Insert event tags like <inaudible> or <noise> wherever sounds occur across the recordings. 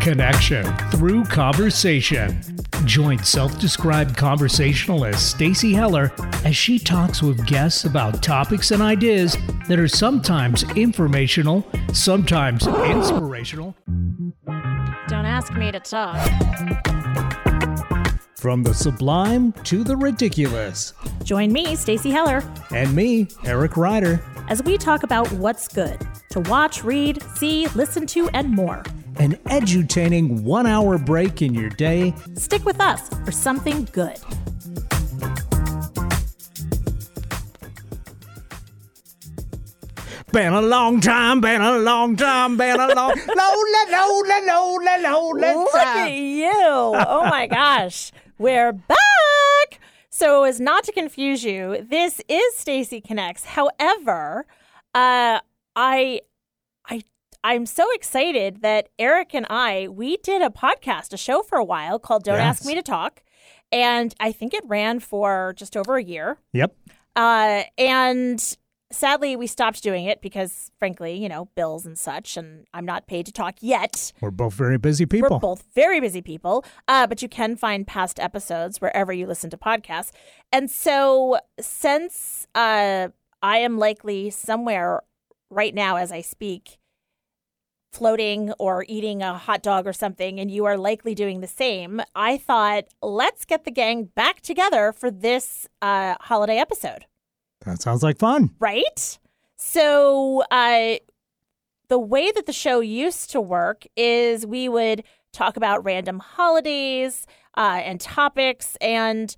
Connection through conversation. Join self described conversationalist Stacy Heller as she talks with guests about topics and ideas that are sometimes informational, sometimes inspirational. Don't ask me to talk. From the sublime to the ridiculous. Join me, Stacy Heller, And me, Eric Reider. as we talk about what's good to watch, read, see, listen to, and more. An edutaining one hour break in your day Stick with us for something good. Been a long time, been a long time, been a long, <laughs> lonely, lonely, lonely, lonely Look at you. Oh my gosh. We're back. So as not to confuse you, this is Stacy Connects. However, uh I I I'm so excited that Eric and I we did a podcast, a show for a while called Don't Ask Me to Talk. And I think it ran for just over a year. Yep. Uh, and sadly, we stopped doing it because, frankly, you know, bills and such, and I'm not paid to talk yet. We're both very busy people. We're both very busy people, uh, but you can find past episodes wherever you listen to podcasts. And so, since uh, I am likely somewhere right now as I speak, floating or eating a hot dog or something, and you are likely doing the same, I thought, let's get the gang back together for this uh, holiday episode That sounds like fun. right? So, uh, the way that the show used to work is we would talk about random holidays uh, and topics, and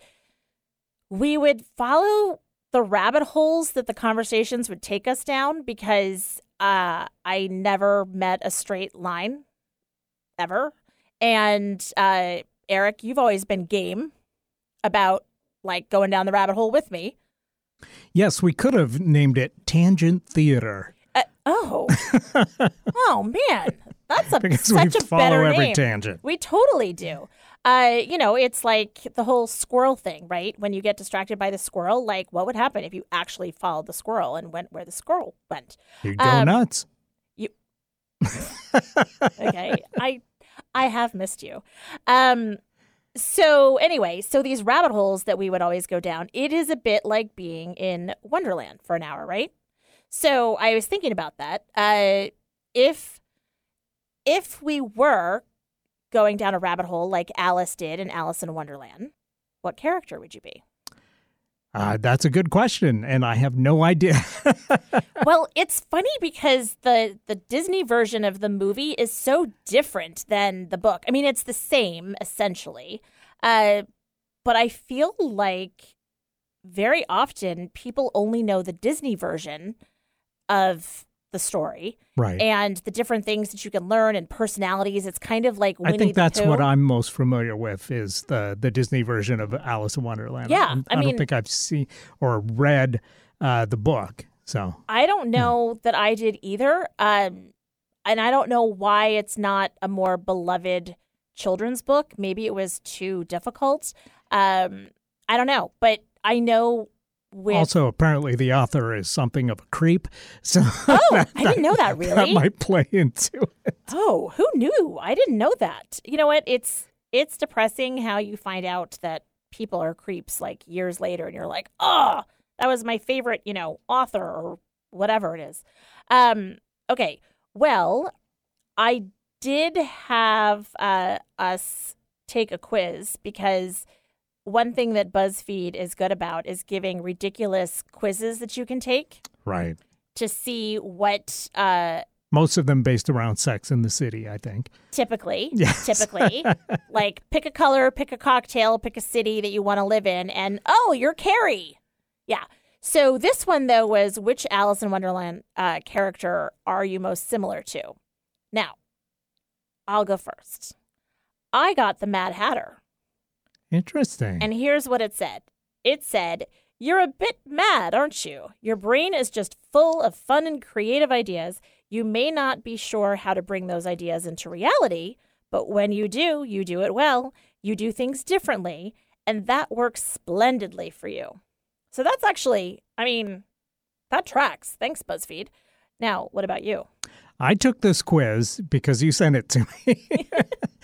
we would follow the rabbit holes that the conversations would take us down because uh, I never met a straight line ever. And uh, Eric, you've always been game about like going down the rabbit hole with me. Yes, we could have named it Tangent Theater Uh, oh, <laughs> oh man, that's a because such we a follow better every name. tangent. We totally do. Uh, you know, it's like the whole squirrel thing, right? When you get distracted by the squirrel, like what would happen if you actually followed the squirrel and went where the squirrel went? You go um, nuts. <laughs> Okay, I I have missed you. Um, so anyway, so these rabbit holes that we would always go down, it is a bit like being in Wonderland for an hour, right? So I was thinking about that. Uh, if if we were going down a rabbit hole like Alice did in Alice in Wonderland, what character would you be? Uh, that's a good question, and I have no idea. <laughs> well, it's funny because the the Disney version of the movie is so different than the book. I mean, it's the same essentially, uh, but I feel like very often people only know the Disney version of the story right. and the different things that you can learn and personalities. It's kind of like Winnie I think that's what I'm most familiar with is the the Disney version of Alice in Wonderland. Yeah, I'm- I I, mean- don't think I've seen or read uh, the book. So I don't know that I did either. Um, and I don't know why it's not a more beloved children's book. Maybe it was too difficult. Um, I don't know, but I know with also apparently the author is something of a creep. <laughs> So Oh, I didn't know that, <laughs> really? that might play into it. oh, who knew? I didn't know that. You know what? It's it's depressing how you find out that people are creeps like years later, and you're like, oh, that was my favorite, you know, author or whatever it is. Um, okay, well, I did have uh, us take a quiz because one thing that BuzzFeed is good about is giving ridiculous quizzes that you can take Right. to see what uh, Most of them based around Sex in the City, I think. typically, <laughs> Yes. typically, like pick a color, pick a cocktail, pick a city that you want to live in, and oh, you're Carrie. Yeah. So this one though was which Alice in Wonderland uh, character are you most similar to? Now, I'll go first. I got the Mad Hatter, Interesting. and here's what it said. It said, "You're a bit mad, aren't you? Your brain is just full of fun and creative ideas. You may not be sure how to bring those ideas into reality." But when you do, you do it well. You do things differently, and that works splendidly for you. So that's actually, I mean, that tracks. Thanks, BuzzFeed. Now, what about you? I took this quiz because you sent it to me.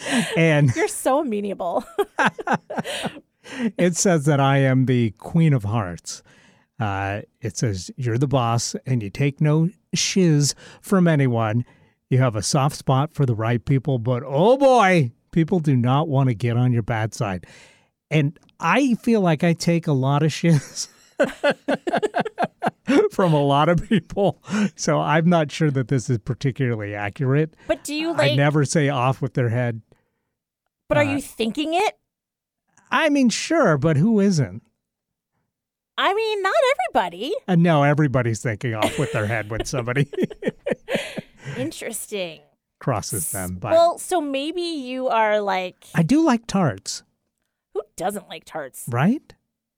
<laughs> and You're so amenable. <laughs> it says that I am the queen of hearts. Uh, it says you're the boss and you take no shiz from anyone. You have a soft spot for the right people, but oh boy, people do not want to get on your bad side. And I feel like I take a lot of shiz <laughs> <laughs> from a lot of people. So I'm not sure that this is particularly accurate. But do you like I never say off with their head. but are uh, you thinking it? I mean, sure, but who isn't? I mean, not everybody. And no, everybody's thinking off with their head when somebody <laughs> Interesting. crosses them. But Well, so maybe you are like I do like tarts, who doesn't like tarts? right?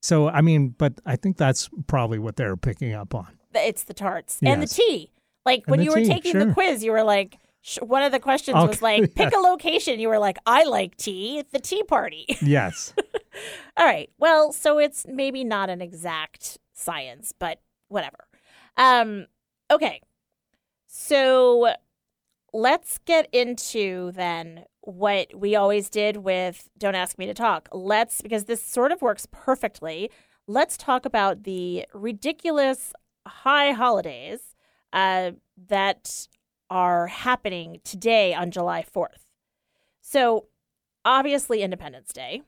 So, I mean, but I think that's probably what they're picking up on. It's the tarts and the tea. Like And when you were tea, taking the quiz, you were like, sh- one of the questions was Okay, <laughs> like, pick yes. a location. You were like, I like tea at the tea party. <laughs> Yes. All right. Well, so it's maybe not an exact science, but whatever. Um, okay. So let's get into then what we always did with Don't Ask Me to Talk. Let's, because this sort of works perfectly, let's talk about the ridiculous high holidays uh, that are happening today on July 4th. So, obviously, Independence Day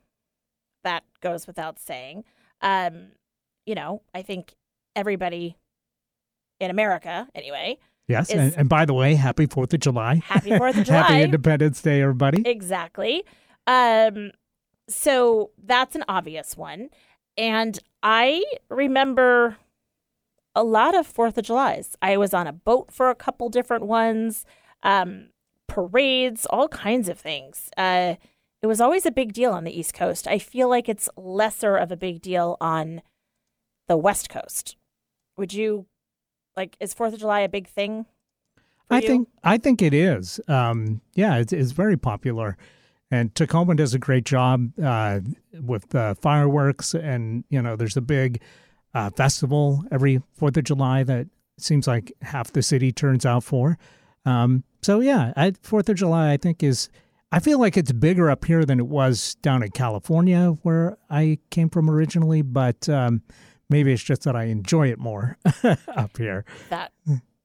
that goes without saying. Um, you know, I think everybody in America, anyway, Yes. And, and by the way, happy 4th of July. Happy 4th of <laughs> July. happy Independence Day, everybody. exactly. Um, so that's an obvious one. And I remember a lot of Fourth of July's. I was on a boat for a couple different ones, um, parades, all kinds of things. Uh, it was always a big deal on the East Coast. I feel like it's lesser of a big deal on the West Coast. Would you like? Is Fourth of July a big thing? I you? think I think it is. Um, yeah, it's, it's very popular, and Tacoma does a great job uh, with uh, fireworks, and you know, there's a big uh, festival every Fourth of July that seems like half the city turns out for. Um, so yeah, I, Fourth of July I think is. I feel like it's bigger up here than it was down in California, where I came from originally. But um, maybe it's just that I enjoy it more <laughs> up here. that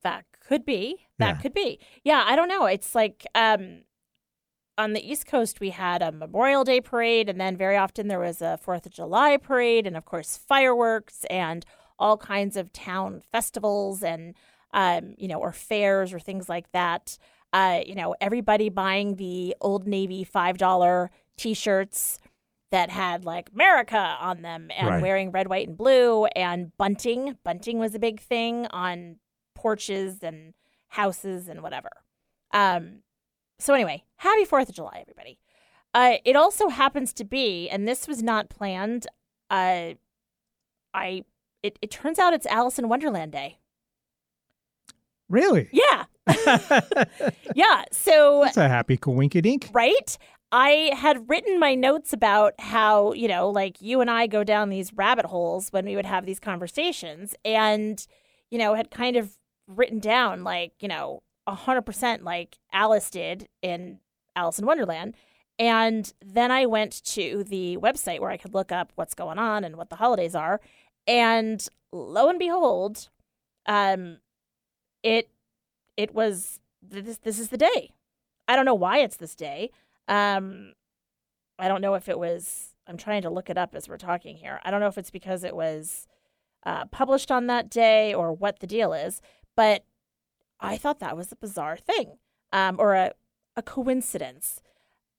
that could be that Yeah. could be yeah i don't know it's like um on the east coast we had a memorial day parade and then very often there was a fourth of july parade and of course fireworks and all kinds of town festivals and um you know or fairs or things like that uh you know everybody buying the old navy five dollar t-shirts that had like America on them and Right. wearing red, white, and blue and bunting. Bunting was a big thing on porches and houses and whatever. Um, so anyway, happy Fourth of July, everybody. Uh, it also happens to be, and this was not planned. Uh, I it, it turns out it's Alice in Wonderland Day. Really? Yeah, <laughs> <laughs> yeah. So That's a happy coinkydink. right? I had written my notes about how, you know, like you and I go down these rabbit holes when we would have these conversations and, you know, had kind of written down like, you know, 100% like Alice did in Alice in Wonderland. And then I went to the website where I could look up what's going on and what the holidays are. And lo and behold, um, it it was this this is the day. I don't know why it's this day. Um, I don't know if it was. I'm trying to look it up as we're talking here. I don't know if it's because it was uh, published on that day or what the deal is, but I thought that was a bizarre thing um, or a, a coincidence.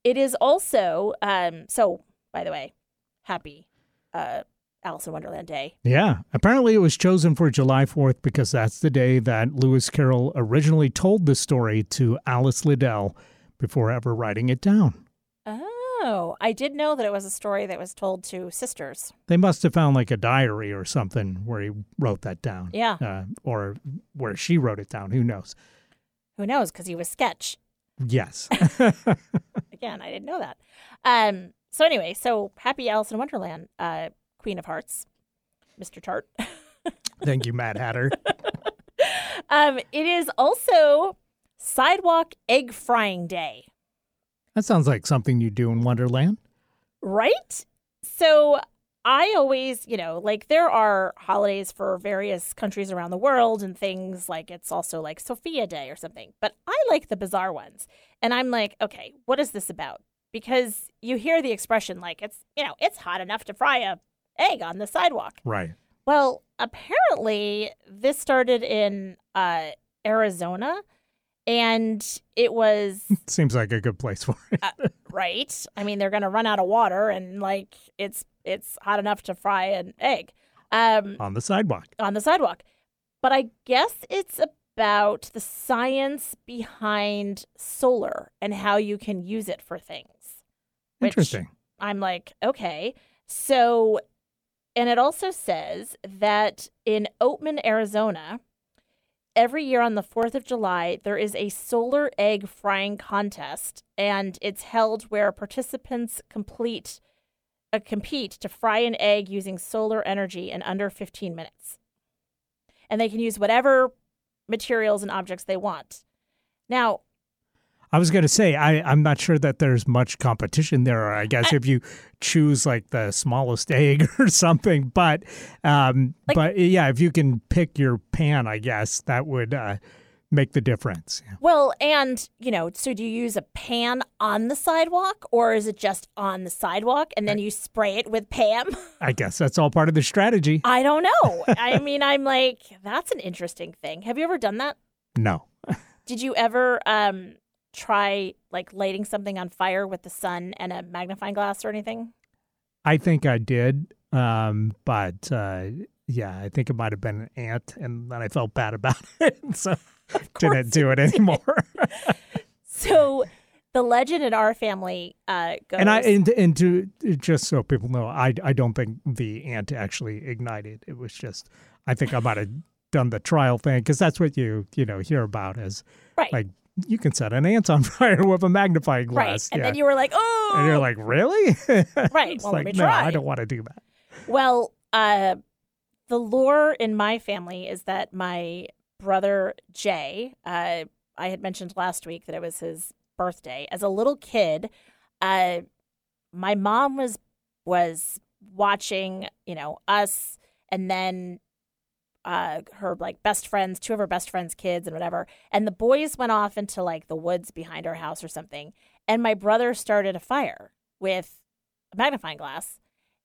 It is also um, so. By the way, happy uh, Alice in Wonderland Day. Yeah. Apparently, it was chosen for July 4th because that's the day that Lewis Carroll originally told the story to Alice Liddell before ever writing it down. Oh, I did know that it was a story that was told to sisters. They must have found like a diary or something where he wrote that down. Yeah. Uh, or where she wrote it down. Who knows? Who knows? Because he was sketch. Yes. <laughs> <laughs> Again, I didn't know that. Um. So anyway, so happy Alice in Wonderland, uh, Queen of Hearts, Mr. Tart. <laughs> Thank you, Mad Hatter. um, it is also Sidewalk Egg Frying Day. That sounds like something you do in Wonderland. Right? So I always, you know, like there are holidays for various countries around the world and things like it's also like Sophia Day or something, but I like the bizarre ones. And I'm like, okay, what is this about? Because you hear the expression like it's, you know, it's hot enough to fry a egg on the sidewalk. Right. Well, apparently this started in uh, Arizona and it was <laughs> Seems like a good place for it. uh, right. I mean, they're going to run out of water, and like it's it's hot enough to fry an egg um, on the sidewalk. on the sidewalk. But I guess it's about the science behind solar and how you can use it for things. Interesting. I'm like, okay. So, and it also says that in Oatman, Arizona, every year on the 4th of July, there is a solar egg frying contest, and it's held where participants complete uh, compete to fry an egg using solar energy in under 15 minutes. And they can use whatever materials and objects they want. Now, I was going to say, I, I'm not sure that there's much competition there. I guess I- if you choose like the smallest <laughs> egg or something, but um, Like- but yeah, if you can pick your pan, I guess that would uh, make the difference. Yeah. Well, and you know, so do you use a pan on the sidewalk or is it just on the sidewalk and then you spray it with Pam? <laughs> I guess that's all part of the strategy. I don't know. I mean, I'm like, that's an interesting thing. Have you ever done that? No, <laughs> Did you ever um try like lighting something on fire with the sun and a magnifying glass or anything? I think I did, um, but uh, yeah, I think it might have been an ant, and then I felt bad about <laughs> it, so <laughs> didn't do it anymore. <laughs> So the legend in our family uh goes and I and, and to just so people know, I I don't think the ant actually ignited. It was just I think I might have done the trial thing because that's what you you know hear about as right. like you can set an ant on <laughs> fire with a magnifying glass. right. And yeah. then you were like, "Oh." and you're like, really? <laughs> Right. It's Well, like, let me no. I don't want to do that. Well, uh, the lore in my family is that my brother Jay, uh, I had mentioned last week that it was his birthday. As a little kid, uh, my mom was was watching, you know, us, and then uh, her like best friends, two of her best friends' kids, and whatever. And the boys went off into like the woods behind our house or something. And my brother started a fire with a magnifying glass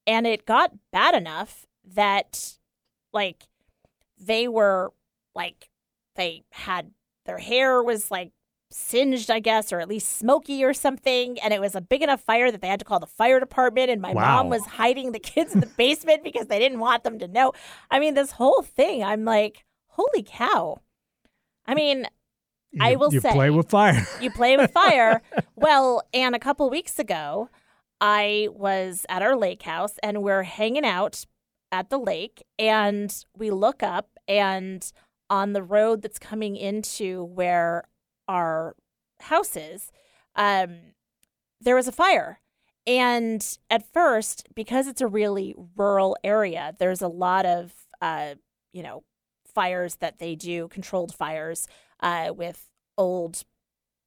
and it got bad enough that like they were like they had their hair was like singed i guess or at least smoky or something and it was a big enough fire that they had to call the fire department and my Wow. mom was hiding the kids in the <laughs> basement because they didn't want them to know i mean this whole thing i'm like holy cow i mean I You- will you play with fire. <laughs> you play with fire. <laughs> well, and a couple weeks ago, I was at our lake house and we're hanging out at the lake and we look up and on the road that's coming into where our houses, um, there was a fire. And at first, because it's a really rural area, there's a lot of, uh, you know, fires that they do, controlled fires uh, with old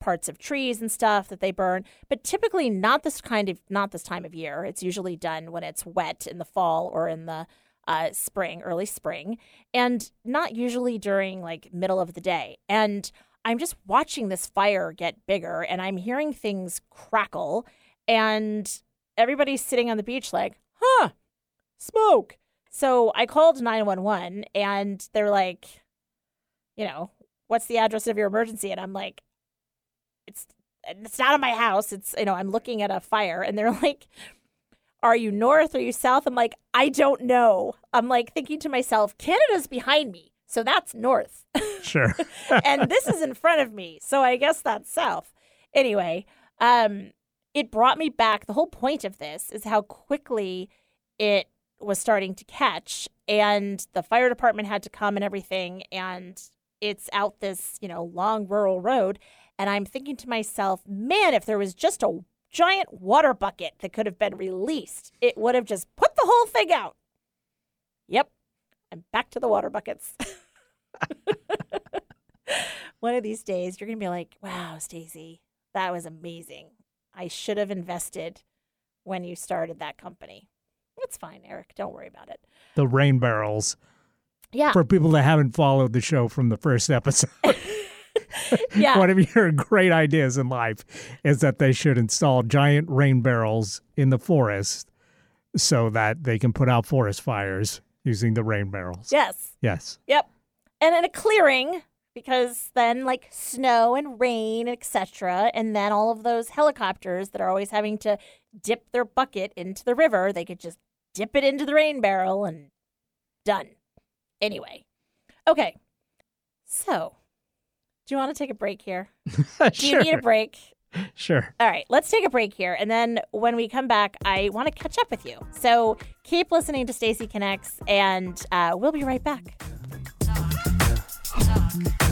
parts of trees and stuff that they burn. But typically not this kind of not this time of year. It's usually done when it's wet in the fall or in the uh, spring early spring and not usually during like middle of the day. And i'm just watching this fire get bigger and i'm hearing things crackle and everybody's sitting on the beach like huh smoke. So i called 911 and they're like you know what's the address of your emergency? And i'm like it's it's not in my house. It's you know i'm looking at a fire. And they're <laughs> like are you north? Are you south? I'm like i don't know. I'm like thinking to myself canada's behind me so that's north. <laughs> Sure. and this is in front of me so i guess that's south. Anyway um it brought me back the whole point of this is how quickly it was starting to catch and the fire department had to come and everything and it's out this you know long rural road and i'm thinking to myself man if there was just a giant water bucket that could have been released it would have just put the whole thing out. Yep i'm back to the water buckets <laughs> <laughs> One of these days, you're going to be like, wow, Stacy, that was amazing. I should have invested when you started that company. It's fine, Eric. Don't worry about it. The rain barrels. Yeah. For people that haven't followed the show from the first episode. <laughs> yeah. One of your great ideas in life is that they should install giant rain barrels in the forest so that they can put out forest fires using the rain barrels. Yes. Yes. Yep. And in a clearing, because then like snow and rain, etc., and then all of those helicopters that are always having to dip their bucket into the river, they could just dip it into the rain barrel and done. Anyway. Okay. So, do you want to take a break here? <laughs> Do you need a break? Sure. All right, let's take a break here. And then when we come back, I want to catch up with you. So keep listening to Stacy Connects, and uh, we'll be right back. Podcast.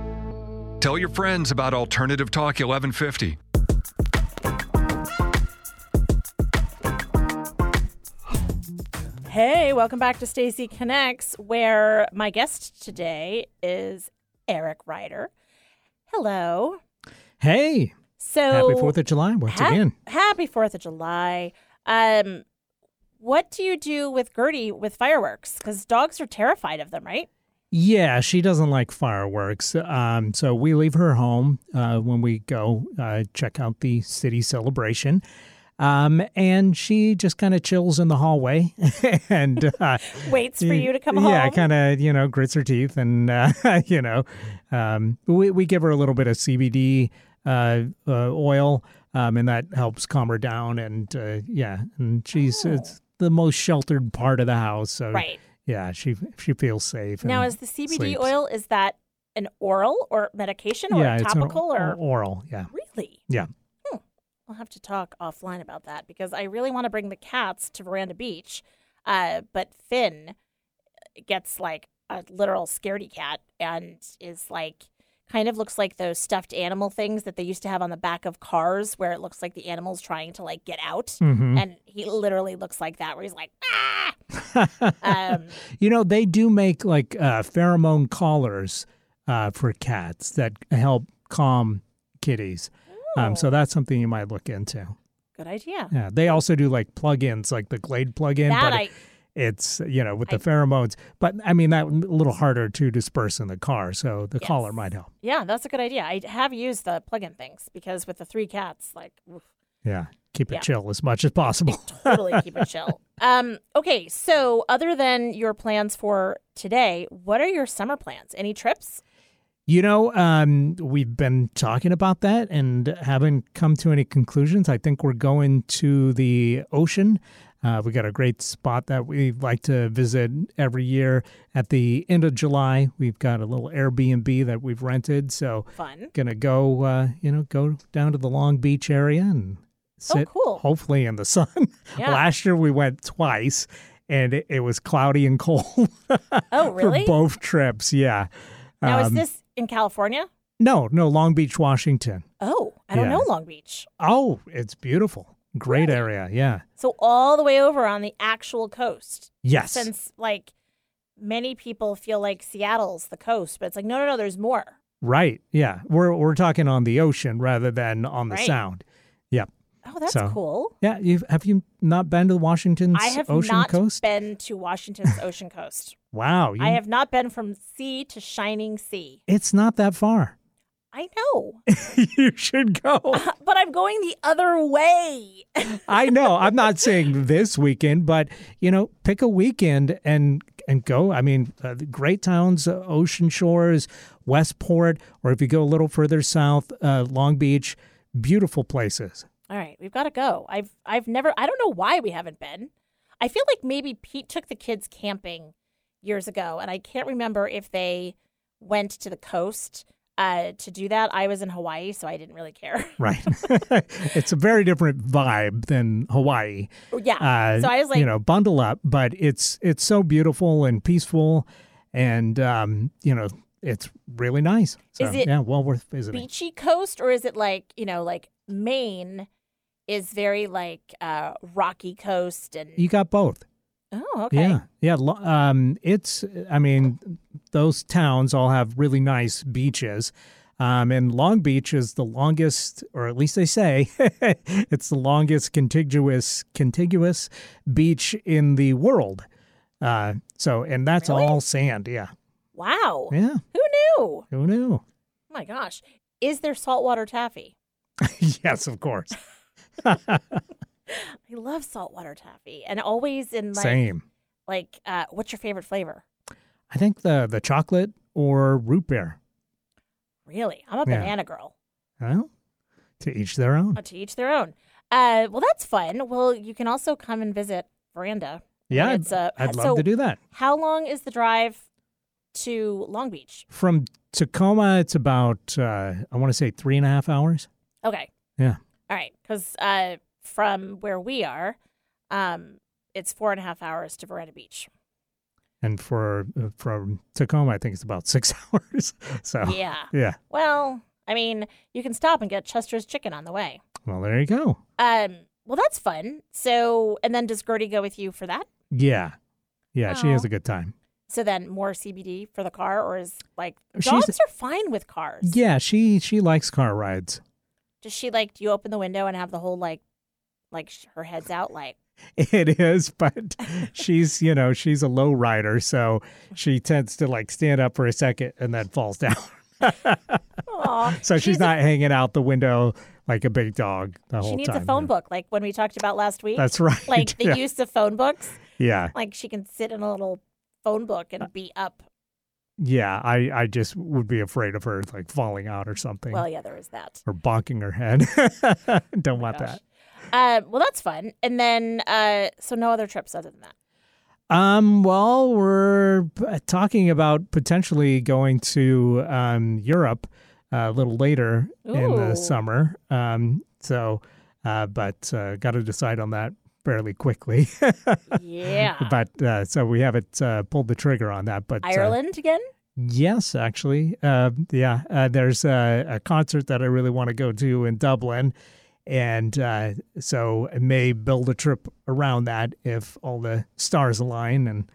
Tell your friends about Alternative Talk 1150. Hey, welcome back to Stacy Connects, where my guest today is Eric Reider. Hello. Hey, So happy 4th of July once ha- again. Happy Fourth of July. Um, what do you do with Gertie with fireworks? Because dogs are terrified of them, right? Yeah, she doesn't like fireworks. Um, so we leave her home uh, when we go uh, check out the city celebration. Um, and she just kind of chills in the hallway <laughs> and uh, Waits for you to come yeah, home. Yeah, kind of you know grits her teeth and <laughs> uh, you know um, we we give her a little bit of CBD uh, uh, oil um, and that helps calm her down and uh, yeah and she's Oh. it's the most sheltered part of the house so Right. Yeah she she feels safe Now, is the CBD sleeps. oil is that an oral or medication or yeah topical or oral yeah really? yeah We'll have to talk offline about that because I really want to bring the cats to Veranda Beach. Uh, but Finn gets like a literal scaredy cat and is like kind of looks like those stuffed animal things that they used to have on the back of cars where it looks like the animal's trying to like get out. hmm And he literally looks like that where he's like, ah. <laughs> Um, you know they do make like uh, pheromone collars uh, for cats that help calm kitties um, so that's something you might look into good idea. Yeah, they also do like plugins, like the Glade plugin, That but I, it's you know with the I- pheromones. But I mean that a little harder to disperse in the car, so the collar might help. yeah, that's a good idea. I have used the plug-in things because with the three cats, like, oof, Yeah, keep it Yeah. chill as much as possible. <laughs> totally keep it chill. Um, okay, so other than your plans for today, what are your summer plans? Any trips? You know, um, we've been talking about that and haven't come to any conclusions. I think we're going to the ocean. Uh, we got a great spot that we like to visit every year at the end of July. We've got a little Airbnb that we've rented, so Fun. gonna go uh, you know go down to the long beach area and sit oh, cool. hopefully in the sun <laughs> Yeah. last year we went twice and it, it was cloudy and cold <laughs> Oh, really? for both trips yeah Now, is Um, this in California? no no long beach washington Oh, I don't yeah. know Long Beach. oh it's beautiful great Really? area yeah So all the way over on the actual coast. yes Since like many people feel like Seattle's the coast, but it's like no, no, no. There's more. right yeah we're we're talking on the ocean rather than on the Right. sound yep Oh, that's So- cool. Yeah, you have you not been to Washington's ocean coast? I have ocean not coast? been to Washington's ocean coast. <laughs> wow, you, I have not been from sea to shining sea. it's not that far. I know, <laughs> you should go. <laughs> but I'm going the other way. <laughs> I know. I'm not saying this weekend, but you know, pick a weekend and and go. I mean, uh, the great towns, uh, Ocean Shores, Westport, or if you go a little further south, uh, Long Beach, beautiful places. All right, we've got to go. I've I've never. I don't know why we haven't been. I feel like maybe Pete took the kids camping years ago, and I can't remember if they went to the coast uh, to do that. I was in Hawaii, so I didn't really care. <laughs> Right. <laughs> it's a very different vibe than Hawaii. yeah. Uh, so I was like, you know, bundle up, but it's it's so beautiful and peaceful, and um, you know, it's really nice. So, Is it yeah, well worth visiting. beachy coast, or is it like you know, like Maine is very like uh, rocky coast and You got both. Oh, okay, Yeah, yeah. Um, it's. I mean, those towns all have really nice beaches. Um, and Long Beach is the longest, or at least they say, <laughs> it's the longest contiguous contiguous beach in the world. Uh, so, and that's Really? all sand. Yeah, wow, yeah. who knew? Who knew? Oh my gosh, is there saltwater taffy? <laughs> yes, of course. <laughs> <laughs> I love saltwater taffy, and always in like Same. like uh, what's your favorite flavor? I think the the chocolate or root beer. Really, I'm a Yeah. banana girl. Well, to each their own. Uh, to each their own. Uh, well, that's fun. Well, you can also come and visit Veranda. Yeah, I'd, it's uh, I'd love so to do that. How long is the drive to Long Beach? From Tacoma, it's about uh, I want to say three and a half hours. Okay. Yeah. All right, because uh, from where we are, um, it's four and a half hours to Veranda Beach. and for uh, from Tacoma, I think it's about six <laughs> hours. So Yeah. yeah. Well, I mean, you can stop and get Chester's chicken on the way. Well, there you go. Um, well, that's fun. So, and then does Gertie go with you for that? Yeah, yeah. She has a good time. So then more CBD for the car, or is like She's- dogs are fine with cars? Yeah, she she likes car rides. Does she like? Do you open the window and have the whole like, like sh- her head's out? Like, <laughs> It is, but she's you know she's a low rider, so she tends to like stand up for a second and then falls down. <laughs> Aw, So she's, she's a- not hanging out the window like a big dog the whole she needs time. a phone yeah. book, like when we talked about last week. That's right. like the yeah. use of phone books. yeah, Like she can sit in a little phone book Uh, and be up. yeah. I I just would be afraid of her like falling out or something. Well, yeah, there is that. or bonking her head. <laughs> Don't want Gosh. that. Uh, well, that's fun. And then, uh, so no other trips other than that. Um, well, we're talking about potentially going to um, Europe uh, a little later in the summer. Um, so, uh, but uh, got to decide on that fairly quickly. Yeah. <laughs> but uh, so we haven't uh, pulled the trigger on that. But uh, Ireland again? Yes, actually. Uh, yeah, uh, there's a, a concert that I really want to go to in Dublin. And uh, so I may build a trip around that if all the stars align and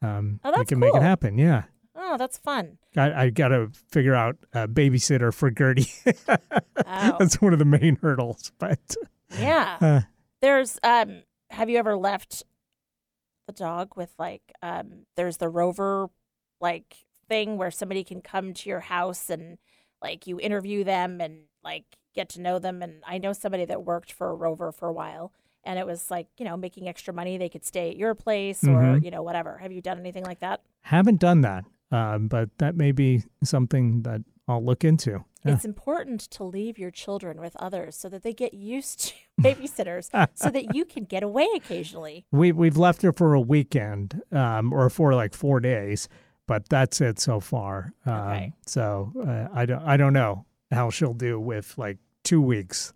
um, Oh, we can make it happen. Yeah. Oh, that's fun. I, I got to figure out a babysitter for Gertie. <laughs> Oh, That's one of the main hurdles. But yeah. <laughs> uh, There's, um, have you ever left the dog with like, um, there's the rover like thing where somebody can come to your house and like you interview them and like get to know them. And I know somebody that worked for a rover for a while. And it was like, you know, making extra money. They could stay at your place or, Mhm. you know, whatever. Have you done anything like that? haven't done that. Um, but that may be something that I'll look into. Yeah. It's important to leave your children with others so that they get used to <laughs> babysitters so that you can get away occasionally. We we've left her for a weekend, um, or for like four days, but that's it so far. Um, Okay. So uh, I don't I don't know how she'll do with like two weeks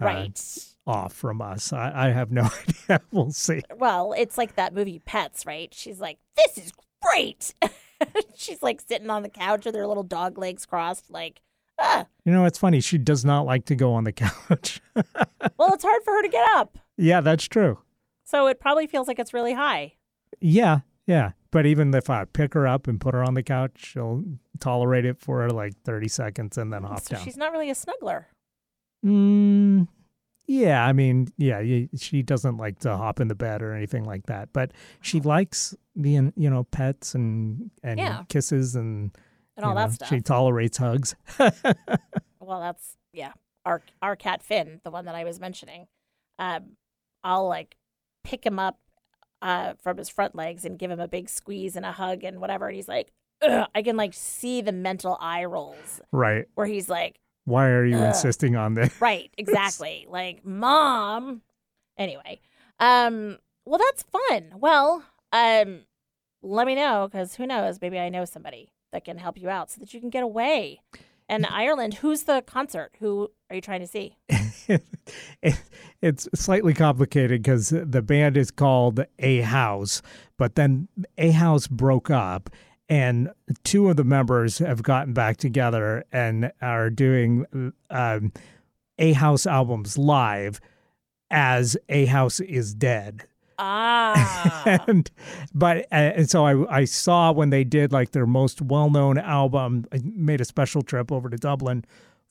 uh, Right. off from us. I, I have no <laughs> idea. we'll see. Well, it's like that movie Pets, right? She's like, this is great. <laughs> She's like sitting on the couch with her little dog legs crossed, like, ah. You know, it's funny. She does not like to go on the <laughs> couch. Well, it's hard for her to get up. yeah, that's true. So it probably feels like it's really high. Yeah, yeah. But even if I pick her up and put her on the couch, she'll tolerate it for like thirty seconds and then hop so down. she's not really a snuggler. Mm, Yeah, I mean, yeah, she doesn't like to hop in the bed or anything like that, but she likes being, you know, pets and and Yeah. kisses and And all you that stuff. She tolerates hugs. <laughs> well, that's yeah. Our our cat Finn, the one that I was mentioning. Um, I'll like pick him up uh, from his front legs and give him a big squeeze and a hug and whatever, and he's like, Ugh. I can like see the mental eye rolls right. where he's like, Why are you Ugh. insisting on this? right, exactly, <laughs> like mom. Anyway, um, well, that's fun. Well, um, let me know because who knows? Maybe I know somebody that can help you out so that you can get away. And Ireland, who's the concert? Who are you trying to see? <laughs> it's slightly complicated because the band is called A House, but then A House broke up, and two of the members have gotten back together and are doing um, A House albums live as A House is dead. Ah, <laughs> and but uh, and so I I saw when they did like their most well known album. I made a special trip over to Dublin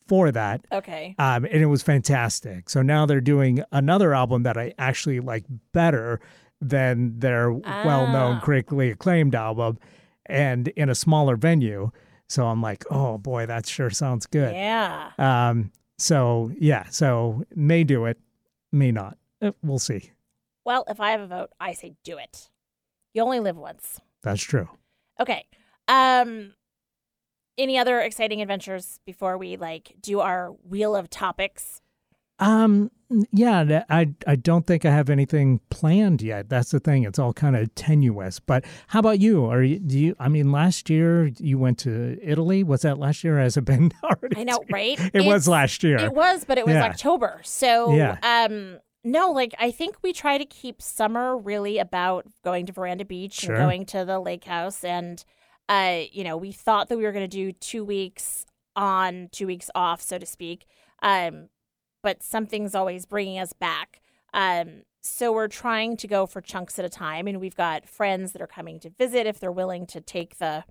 for that. okay. Um, and it was fantastic. So now they're doing another album that I actually like better than their well-known, Ah. critically acclaimed album, and in a smaller venue. So I'm like, oh boy, that sure sounds good. Yeah. Um, so yeah, so may do it, may not. Uh, We'll see. Well, if I have a vote, I say do it. You only live once. That's true. Okay. Um any other exciting adventures before we like do our wheel of topics? Um, yeah, I I don't think I have anything planned yet. That's the thing; it's all kind of tenuous. But how about you? Are you? Do you? I mean, last year you went to Italy. Was that last year? Has it been <laughs> already? I know, right? <laughs> It was last year. It was, but it was Yeah. October. So Yeah. um no, like I think we try to keep summer really about going to Veranda Beach Sure. and going to the lake house and uh you know, we thought that we were going to do 2 weeks on, 2 weeks off, so to speak. Um but something's always bringing us back. Um so we're trying to go for chunks at a time and we've got friends that are coming to visit if they're willing to take the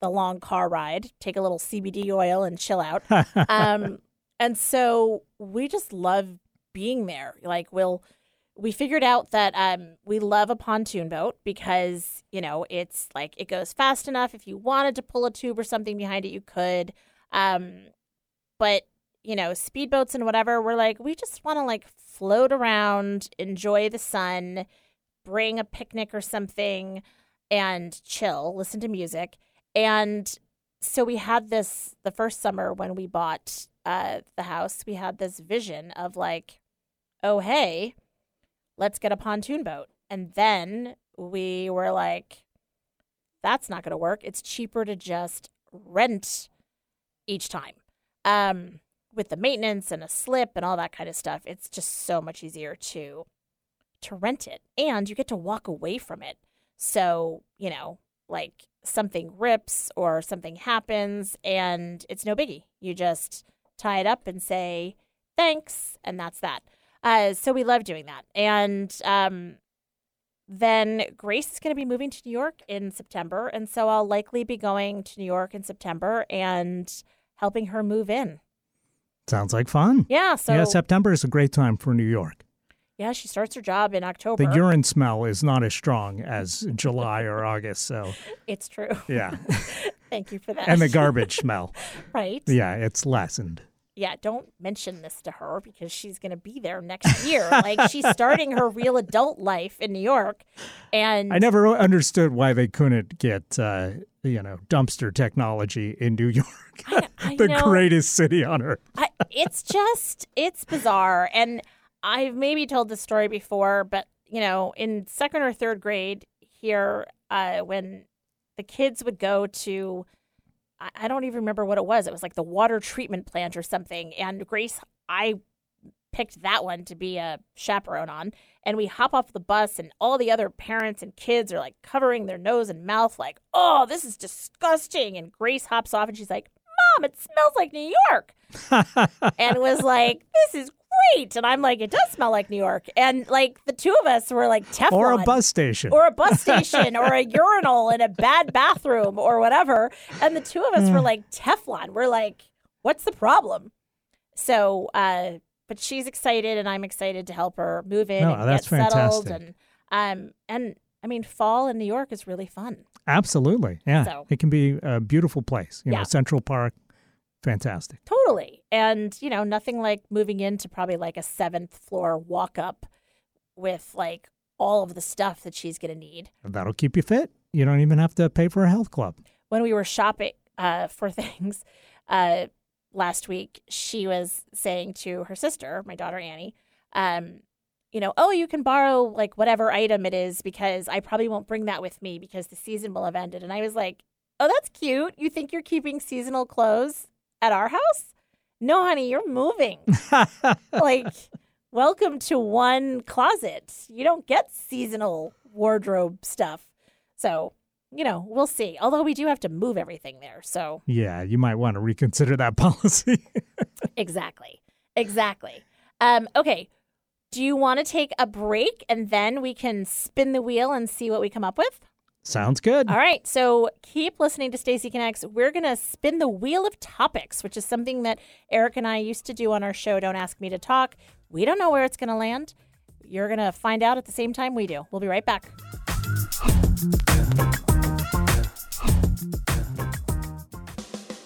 the long car ride, take a little CBD oil and chill out. <laughs> Um and so we just love being there. Like we'll we figured out that um we love a pontoon boat because you know it's like it goes fast enough. If you wanted to pull a tube or something behind it you could. Um but you know speedboats and whatever we're like we just want to like float around enjoy the sun bring a picnic or something and chill listen to music. And so we had this the first summer when we bought uh, the house we had this vision of like oh hey let's get a pontoon boat. And then we were like that's not going to work. It's cheaper to just rent each time. Um with the maintenance and a slip and all that kind of stuff it's just so much easier to to rent it. And you get to walk away from it. So you know like something rips or something happens and it's no biggie. You just tie it up and say thanks and that's that. Uh, so we love doing that. And um, then grace is going to be moving to new york in september. And so i'll likely be going to new york in september and helping her move in Sounds like fun. yeah so yeah, September is a great time for New York. yeah she starts her job in october The urine smell is not as strong as July or August. So <laughs> it's true yeah, <laughs> thank you for that and the <laughs> garbage smell. right Yeah, it's lessened. yeah, don't mention this to her because she's going to be there next year. like she's starting her real adult life in New York, and I never understood why they couldn't get uh, you know dumpster technology in New York, I, I <laughs> the know greatest city on earth. I, it's just it's bizarre, and I've maybe told this story before, but you know, in second or third grade here, uh, when the kids would go to I, I don't even remember what it was. It was like the water treatment plant or something. And Grace, I picked that one to be a chaperone on. And we hop off the bus, and all the other parents and kids are like covering their nose and mouth, like, oh, this is disgusting. And Grace hops off and she's like, Mom, it smells like New York. <laughs> and was like, this is great. And I'm like, it does smell like New York. And like the two of us were like Teflon or a bus station. or a bus <laughs> station or a urinal in a bad bathroom or whatever. And the two of us were like Teflon. We're like, what's the problem? So uh, but she's excited, and I'm excited to help her move in No, and that's get settled. fantastic. And um, and I mean, fall in New York is really fun. Absolutely. Yeah. So- It can be a beautiful place. You Yeah. know, Central Park, fantastic. Totally. And, you know, nothing like moving into probably like a seventh floor walk up with like all of the stuff that she's going to need. That'll keep you fit. You don't even have to pay for a health club. When we were shopping uh, for <laughs> things uh, last week, she was saying to her sister, my daughter Annie, um, you know, oh, you can borrow like whatever item it is because I probably won't bring that with me because the season will have ended. And I was like, oh, that's cute. You think you're keeping seasonal clothes at our house? No, honey, you're moving. <laughs> like, welcome to one closet. You don't get seasonal wardrobe stuff. So, you know, we'll see. Although we do have to move everything there. So, yeah, you might want to reconsider that <laughs> policy. exactly. Exactly. Um, okay. Do you want to take a break and then we can spin the wheel and see what we come up with? Sounds good. All right, so keep listening to Stacy Connects. We're going to spin the wheel of topics, which is something that Eric and I used to do on our show, Don't Ask Me to Talk. We don't know where it's going to land. You're going to find out at the same time we do. We'll be right back.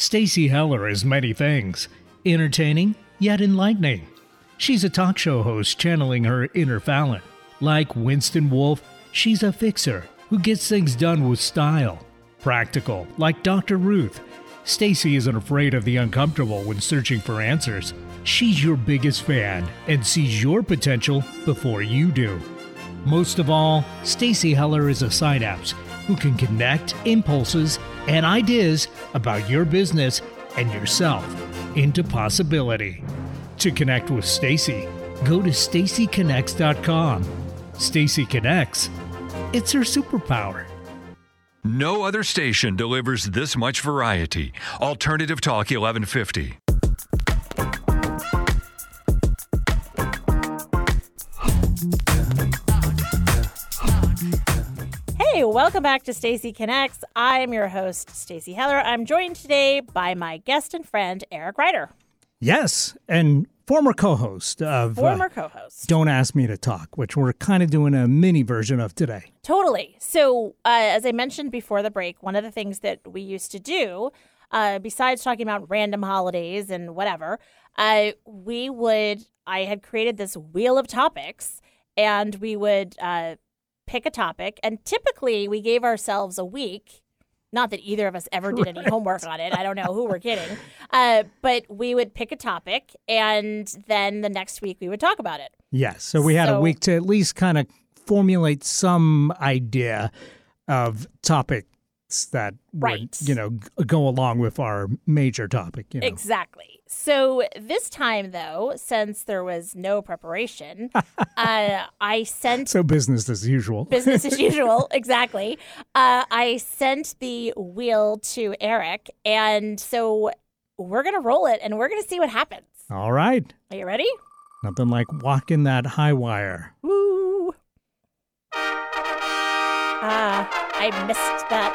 Stacy Heller is many things entertaining, yet enlightening. She's a talk show host channeling her inner Fallon. Like Winston Wolfe, she's a fixer who gets things done with style. Practical, like Dr. Ruth. Stacy isn't afraid of the uncomfortable when searching for answers. She's your biggest fan and sees your potential before you do. Most of all, Stacy Heller is a synapse who can connect impulses and ideas about your business and yourself into possibility. To connect with Stacy, go to stacyconnects.com. Stacy Connects. It's her superpower. No other station delivers this much variety. Alternative Talk 1150. Welcome back to Stacy Connects. I am your host, Stacy Heller. I'm joined today by my guest and friend, Eric Reider, Yes, and former co-host of uh, former co host. Don't Ask Me to Talk, which we're kind of doing a mini version of today. Totally. So, uh, as I mentioned before the break, one of the things that we used to do, uh, besides talking about random holidays and whatever, uh, we would, I had created this wheel of topics and we would uh, pick a topic. And typically we gave ourselves a week. Not that either of us ever did any <laughs> homework on it. I don't know who we're kidding. Uh, but we would pick a topic and then the next week we would talk about it. Yes, so we had a week to at least kind of formulate some idea of topics that Right. would, you know, go along with our major topic. You know. Exactly. So this time, though, since there was no preparation, <laughs> uh, I sent So business as usual. business as <laughs> usual. Exactly. Uh, I sent the wheel to Eric, and so we're gonna roll it, and we're gonna see what happens. All right. Are you ready? Nothing like walking that high wire. Woo! Ah, I missed that.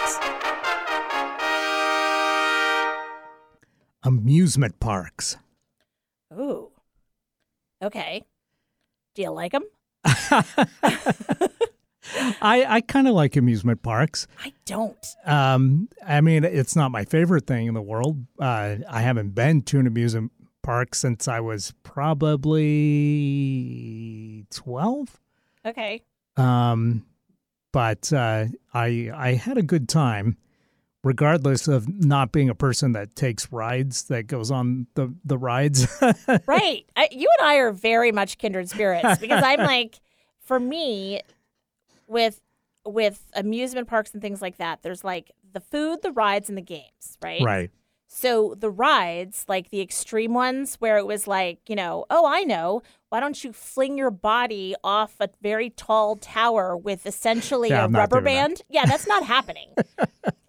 Amusement parks. Ooh. Okay. Do you like them? <laughs> I, I kind of like amusement parks. I don't. Um, I mean, it's not my favorite thing in the world. Uh, I haven't been to an amusement park since I was probably 12. Okay. Um, but uh, I I had a good time, regardless of not being a person that takes rides that goes on the the rides. <laughs> right. I, you and I are very much kindred spirits because I'm <laughs> like, for me, with with amusement parks and things like that, there's like the food, the rides, and the games, right? right. So the rides, like the extreme ones, where it was like, you know, oh, I know, why don't you fling your body off a very tall tower with essentially Yeah, a I'm rubber doing that. band? Yeah, that's not <laughs> happening.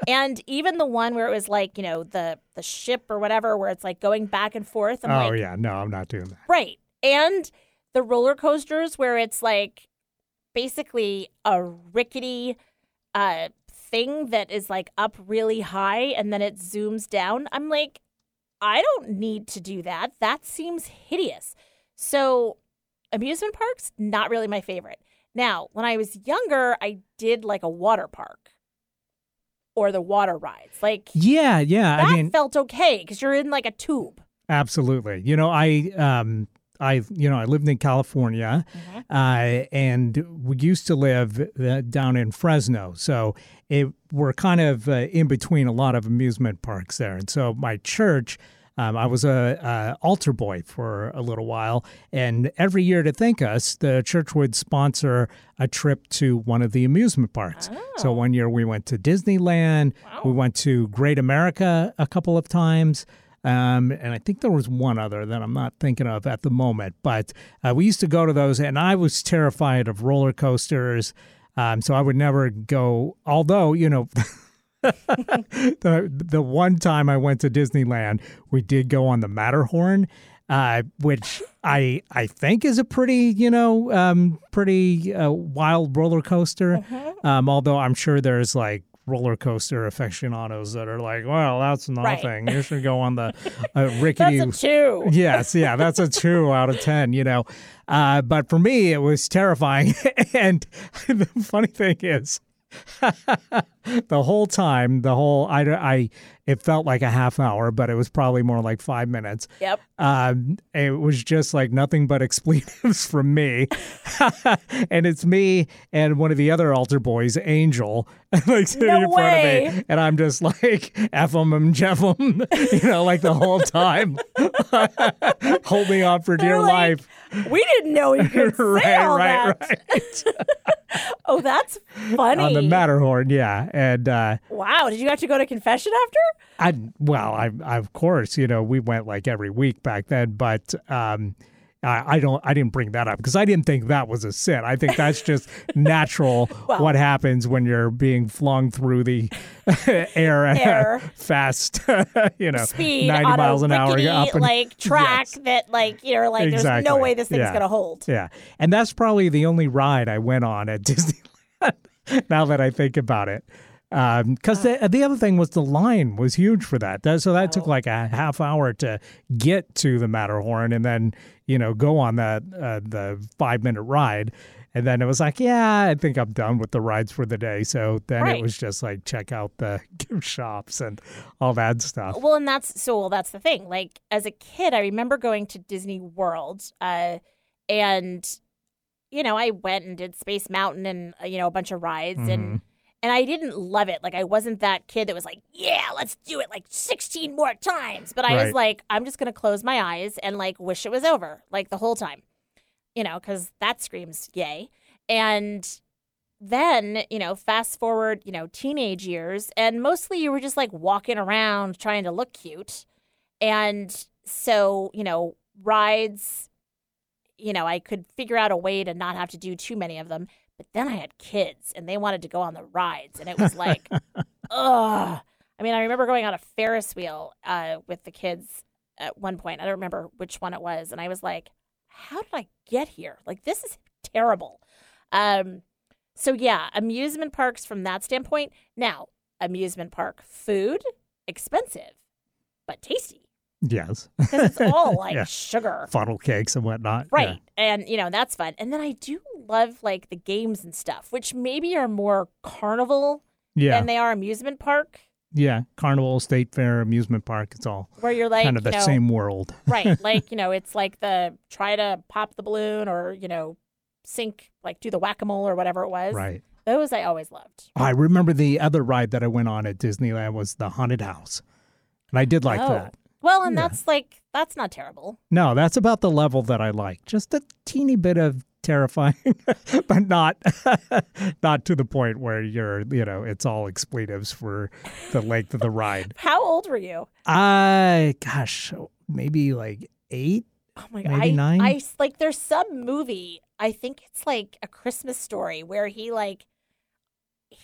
And even the one where it was like, you know, the the ship or whatever, where it's like going back and forth. I'm oh like, yeah, no, I'm not doing that. right. And the roller coasters where it's like basically a rickety uh thing that is like up really high and then it zooms down. I'm like, I don't need to do that. That seems hideous. So, amusement parks, not really my favorite. Now, when I was younger, I did like a water park or the water rides. Like, Yeah, yeah. that I mean, felt okay because you're in like a tube. absolutely. You know, I um, I you know, I lived in California, uh, and we used to live uh, down in Fresno, so it we're kind of uh, in between a lot of amusement parks there, and so my church. Um, I was a, a altar boy for a little while, and every year to thank us, the church would sponsor a trip to one of the amusement parks. So one year we went to Disneyland, we went to Great America a couple of times, um, and I think there was one other that I'm not thinking of at the moment. But uh, we used to go to those, and I was terrified of roller coasters. Um, so I would never go. Although you know, <laughs> the the one time I went to Disneyland, we did go on the Matterhorn, uh, which I I think is a pretty you know um, pretty uh, wild roller coaster. Um, although I'm sure there's like roller coaster aficionados that are like, well, that's Right. nothing. You should go on the uh, <laughs> rickety. That's a two. Yes, yeah, that's a two out of ten, you know. Uh, but for me, it was terrifying. <laughs> and the funny thing is, <laughs> <laughs> the whole time, the whole I, I, it felt like a half hour, but it was probably more like five minutes. Yep. Um, it was just like nothing but <laughs> expletives from me, <laughs> and it's me and one of the other altar boys, Angel, like sitting No in front of me, and I'm just like f them and jeff them, you know, like the whole time, holding on for dear like, life. We didn't know you could say right, all right, that. right. Oh, that's funny. On the Matterhorn, yeah, and. uh Wow. Did you have to go to confession after? I well, I, I of course, you know, we went like every week back then, but um, I, I don't, I didn't bring that up because I didn't think that was a sin. I think that's just <laughs> natural. Well- what happens when you're being flung through the <laughs> air at Air. fast, <laughs> you know, Speed ninety on miles a an hour rickety, up and like track Yes. that like you're like there's no way this thing's Yeah. gonna hold. Yeah, and that's probably the only ride I went on at Disneyland. <laughs> now that I think about it, because the the other thing was the line was huge for that. that so that took like a half hour to get to the Matterhorn, and then you know go on that uh, the five minute ride. And then it was like, yeah, I think I'm done with the rides for the day. So then Right. it was just like check out the <laughs> gift shops and all that stuff. Well, and that's so. Well, that's the thing. Like as a kid, I remember going to Disney World, uh, and you know, I went and did Space Mountain and uh, you know a bunch of rides, Mm-hmm. and and I didn't love it. Like I wasn't that kid that was like, yeah, let's do it like sixteen more times. But I was like, I'm just gonna close my eyes and like wish it was over, like the whole time, you know, because that screams yay. And then you know fast forward you know teenage years and mostly you were just like walking around trying to look cute and so you know rides you know i could figure out a way to not have to do too many of them. But then i had kids and they wanted to go on the rides and it was like <laughs> ugh. I mean i remember going on a ferris wheel uh, with the kids at one point. I don't remember which one it was and i was like how did i get here? Like this is terrible. Um so yeah, amusement parks from that standpoint. Now, amusement park food expensive, but tasty Yes, <laughs> because it's all <laughs> like Yeah. sugar, funnel cakes and whatnot. right? Yeah. And you know that's fun. And then I do love like the games and stuff, which maybe are more carnival Yeah, than they are amusement park, yeah. Carnival, State Fair, amusement park. It's all where you're like kind of the know, same world. <laughs> right? Like you know, it's like the try to pop the balloon or you know sink like do the whack a mole or whatever it was. Right. Those I always loved. I remember the other ride that I went on at Disneyland was the haunted house. And I did like oh. that. Well, and Yeah. that's like that's not terrible. No, that's about the level that I like. Just a teeny bit of terrifying, <laughs> but not <laughs> not to the point where you're, you know, it's all expletives for the length of the ride. <laughs> How old were you? I gosh, maybe like 8 Oh my god! Maybe I, nine? I like. There's some movie. I think it's like a Christmas story where he like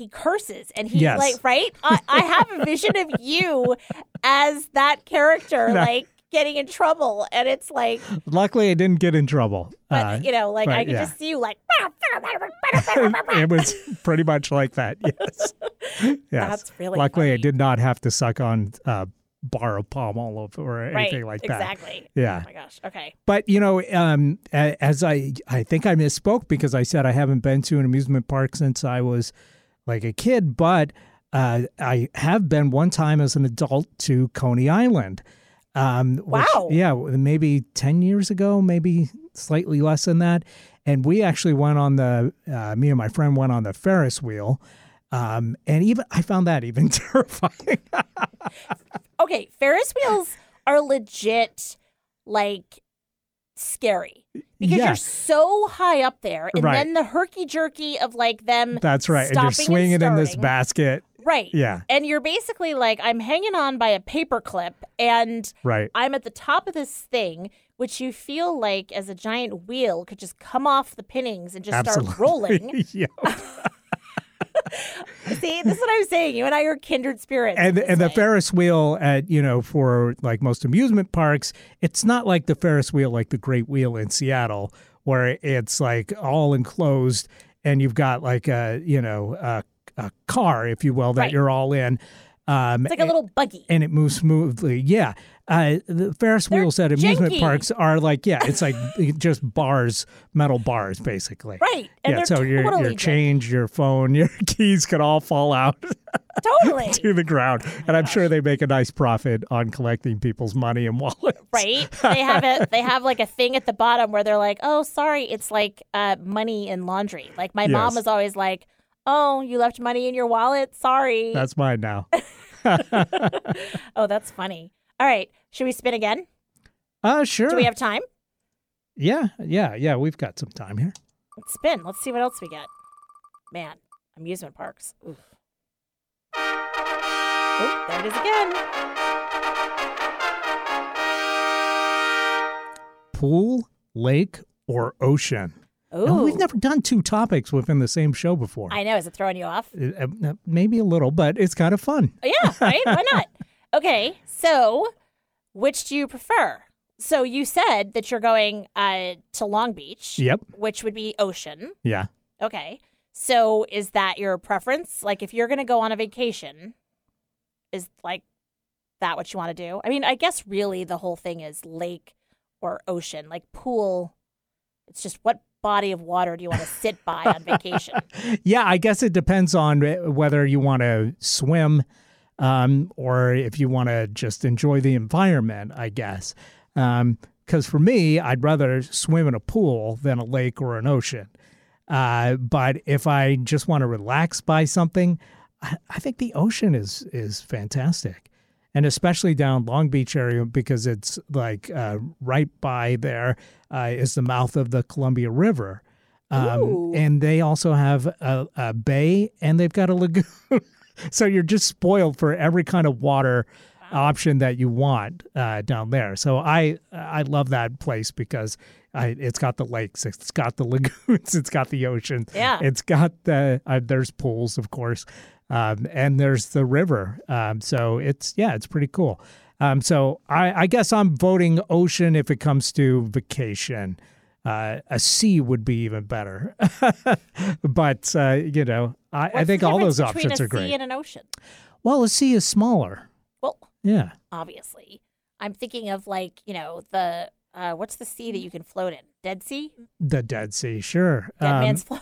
he curses and he's Yes. like right. I, I have a vision of <laughs> you as that character, No. like getting in trouble, and it's like, Luckily, I didn't get in trouble. but Uh, you know, like I right, can yeah. just see you like. <laughs> <laughs> it was pretty much like that. Yes. Yes. That's really Luckily, I did not have to suck on uh, bar of Palmolive or anything right, like that. exactly. Yeah. Oh my gosh. Okay. But you know, um, as I I think I misspoke because I said I haven't been to an amusement park since I was like a kid, but uh, I have been one time as an adult to Coney Island. Um, which- Wow. yeah, maybe ten years ago, maybe slightly less than that. And we actually went on the uh, me and my friend went on the Ferris wheel. Um, and even I found that even <laughs> terrifying. Okay. Ferris wheels are legit, like scary because Yeah. you're so high up there, and Right. then the herky jerky of like them. That's right. And you're swinging in this basket. Right. Yeah. And you're basically like, I'm hanging on by a paper clip and Right. I'm at the top of this thing, which you feel like as a giant wheel could just come off the pinnings and just Absolutely. start <laughs> rolling. yeah. <laughs> <laughs> See, this is what I'm saying. You and I are kindred spirits. and and the. Ferris wheel at you know for like most amusement parks, it's not like the Ferris wheel like the Great Wheel in Seattle, where it's like all enclosed and you've got like a you know a, a car, if you will, that Right. you're all in. Um, It's like a little buggy. and it moves smoothly. Yeah. Uh, the Ferris They're wheels at amusement janky. parks are like, yeah, it's like <laughs> just bars, metal bars, basically. Right. And yeah, so your totally your change, your phone, <laughs> your keys could all fall out <laughs> Totally. to the ground, and I'm sure they make a nice profit on collecting people's money and wallets. right? They have it. They have like a thing at the bottom where they're like, "Oh, sorry, it's like uh, money in laundry." Like my mom Yes. was always like, "Oh, you left money in your wallet. Sorry." That's mine now. oh, that's funny. All right, should we spin again? Uh sure. Do we have time? yeah, yeah, yeah. We've got some time here. Let's spin. Let's see what else we get. Man, amusement parks. Oof. Oh, there it is again. Pool, lake, or ocean. Ooh, we've never done two topics within the same show before. I know. Is it throwing you off? Uh, uh, maybe a little, but it's kind of fun. Oh, yeah, right? Why <laughs> not? Okay, so which do you prefer? So you said that you're going uh, to Long Beach, Yep. which would be ocean. Yeah. Okay. So is that your preference? Like if you're going to go on a vacation, is like that what you want to do? I mean, I guess really the whole thing is lake or ocean, like pool. It's just what body of water do you want to sit by on vacation? <laughs> Yeah, I guess it depends on uh, whether you want to swim um, or if you want to just enjoy the environment, I guess. Because for me, I'd rather swim in a pool than a lake or an ocean. Uh, but if I just want to relax by something, I, I think the ocean is is fantastic, and especially down Long Beach area because it's like uh, right by there uh, is the mouth of the Columbia River, um, and they also have a, a bay and they've got a lagoon. <laughs> so you're just spoiled for every kind of water option that you want uh, down there. So I I love that place because I, it's got the lakes, it's got the <laughs> lagoons, it's got the ocean, Yeah. it's got the uh, there's pools of course, um, and there's the river. Um, so it's yeah, it's pretty cool. Um, so I, I guess I'm voting ocean if it comes to vacation. Uh, a sea would be even better, <laughs> but uh, you know I, I think all those options a are great. Sea and an ocean. Well, a sea is smaller. Well, Yeah. obviously, I'm thinking of like you know the uh, what's the sea that you can float in? Dead Sea, The Dead Sea, sure. Dead Um, Man's Float.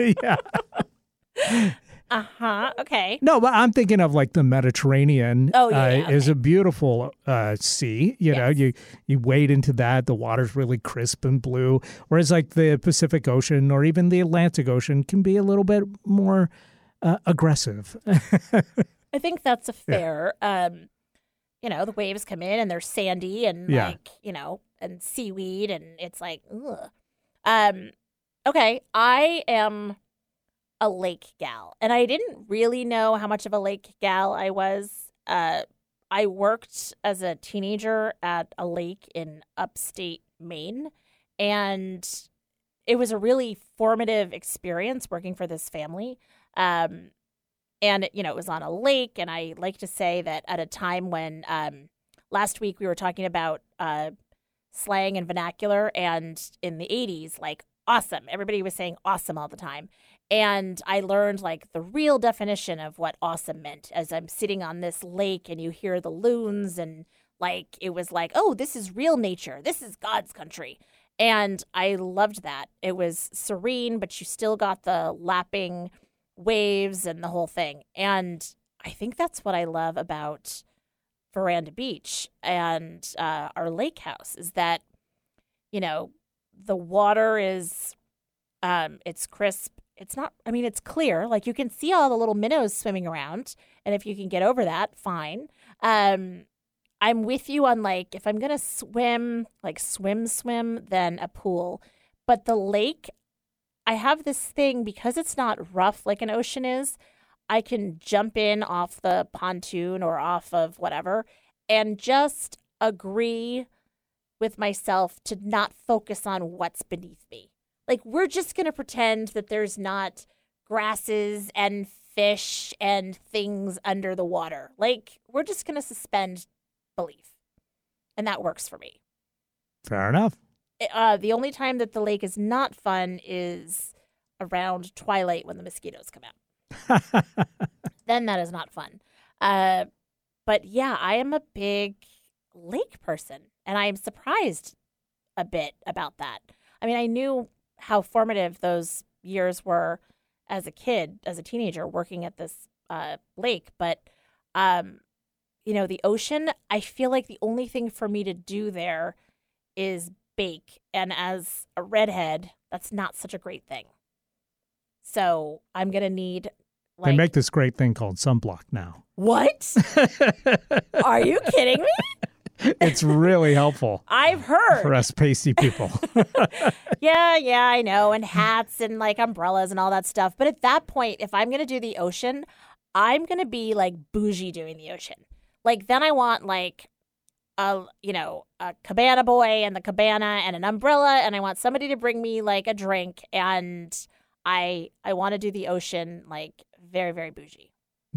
<laughs> <laughs> yeah. Uh huh. Okay. No, but I'm thinking of like the Mediterranean. Oh, yeah, uh, yeah, is a beautiful uh, sea. You know, you you wade into that. The water's really crisp and blue. Whereas like the Pacific Ocean or even the Atlantic Ocean can be a little bit more uh, aggressive. <laughs> I think that's a fair. Um, you know, the waves come in and they're sandy and Yeah. like you know, and seaweed, and it's like, ugh. Um, okay, I am a lake gal, and I didn't really know how much of a lake gal I was. Uh, I worked as a teenager at a lake in upstate Maine, and it was a really formative experience working for this family. Um, and you know, it was on a lake, and I like to say that at a time when um, last week we were talking about uh, slang and vernacular, and in the '80s, like awesome, everybody was saying awesome all the time. And I learned like the real definition of what awesome meant as I'm sitting on this lake and you hear the loons and like it was like, oh, this is real nature. This is God's country. And I loved that. It was serene, but you still got the lapping waves and the whole thing. And I think that's what I love about Veranda Beach and uh, our lake house is that, you know, the water is um, it's crisp it's not i mean it's clear like you can see all the little minnows swimming around and if you can get over that fine. Um i'm with you on like if i'm gonna swim like swim swim then a pool. But the lake i have this thing because it's not rough like an ocean is i can jump in off the pontoon or off of whatever and just agree with myself to not focus on what's beneath me like we're just going to pretend that there's not grasses and fish and things under the water. Like we're just going to suspend belief. And that works for me. Fair enough. Uh, the only time that the lake is not fun is around twilight when the mosquitoes come out. <laughs> then that is not fun. Uh, but yeah, I am a big lake person, and I am surprised a bit about that. I mean, I knew how formative those years were as a kid, as a teenager, working at this uh, lake. But, um, you know, the ocean, I feel like the only thing for me to do there is bake. And as a redhead, that's not such a great thing. So I'm going to need. Like, they make this great thing called sunblock now. What? <laughs> Are you kidding me? It's really helpful. <laughs> I've heard for us pasty people. <laughs> yeah, yeah, I know, and hats and like umbrellas and all that stuff. But at that point, if I'm gonna do the ocean, I'm gonna be like bougie doing the ocean. Like then I want like a you know a cabana boy and the cabana and an umbrella, and I want somebody to bring me like a drink, and I I want to do the ocean like very very bougie.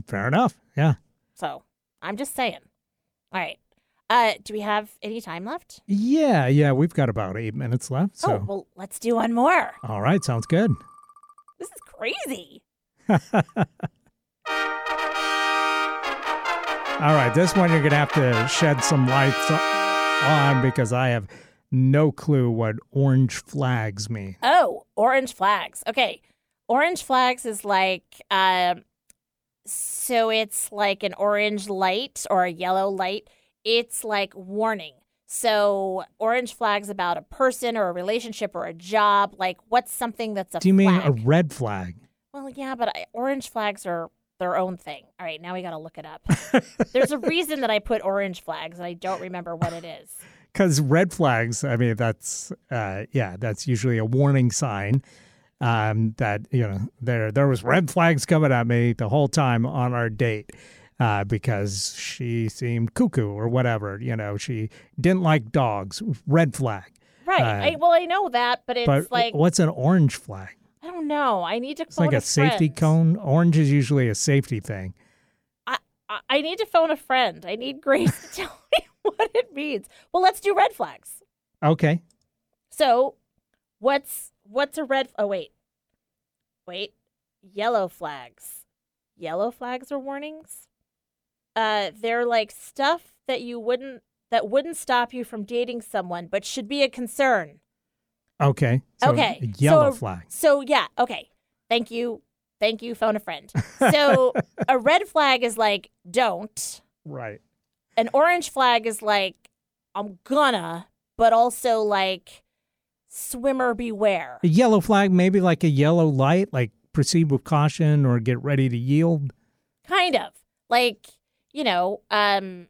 Fair enough. Yeah. So I'm just saying. All right. Uh, do we have any time left? Yeah, yeah, we've got about eight minutes left. So. Oh, well, let's do one more. All right, sounds good. This is crazy. <laughs> All right, this one you're going to have to shed some lights on because I have no clue what orange flags mean. Oh, orange flags. Okay. Orange flags is like, um, so it's like an orange light or a yellow light it's like warning. So orange flags about a person or a relationship or a job. Like what's something that's a Do you flag? mean a red flag? Well, yeah, but I, orange flags are their own thing. All right, now we got to look it up. <laughs> There's a reason that I put orange flags and I don't remember what it is. Because red flags, I mean, that's uh, yeah, that's usually a warning sign um, that you know there there was red flags coming at me the whole time on our date uh, because she seemed cuckoo or whatever. You know, she didn't like dogs. Red flag. Right. Uh, I, well, I know that, but it's but like what's an orange flag? I don't know. I need to. It's like a, a safety cone. Orange is usually a safety thing. I, I I need to phone a friend. I need Grace to <laughs> tell me what it means. Well, let's do red flags. Okay. So, what's what's a red? Oh wait, wait. Yellow flags. Yellow flags are warnings uh, they're like stuff that you wouldn't that wouldn't stop you from dating someone, but should be a concern. Okay. So okay. Yellow so, flag. So yeah. Okay. Thank you. Thank you. Phone a friend. <laughs> So a red flag is like don't. Right. An orange flag is like I'm gonna, but also like swimmer beware. A yellow flag, maybe like a yellow light, like proceed with caution or get ready to yield. Kind of like you know, um,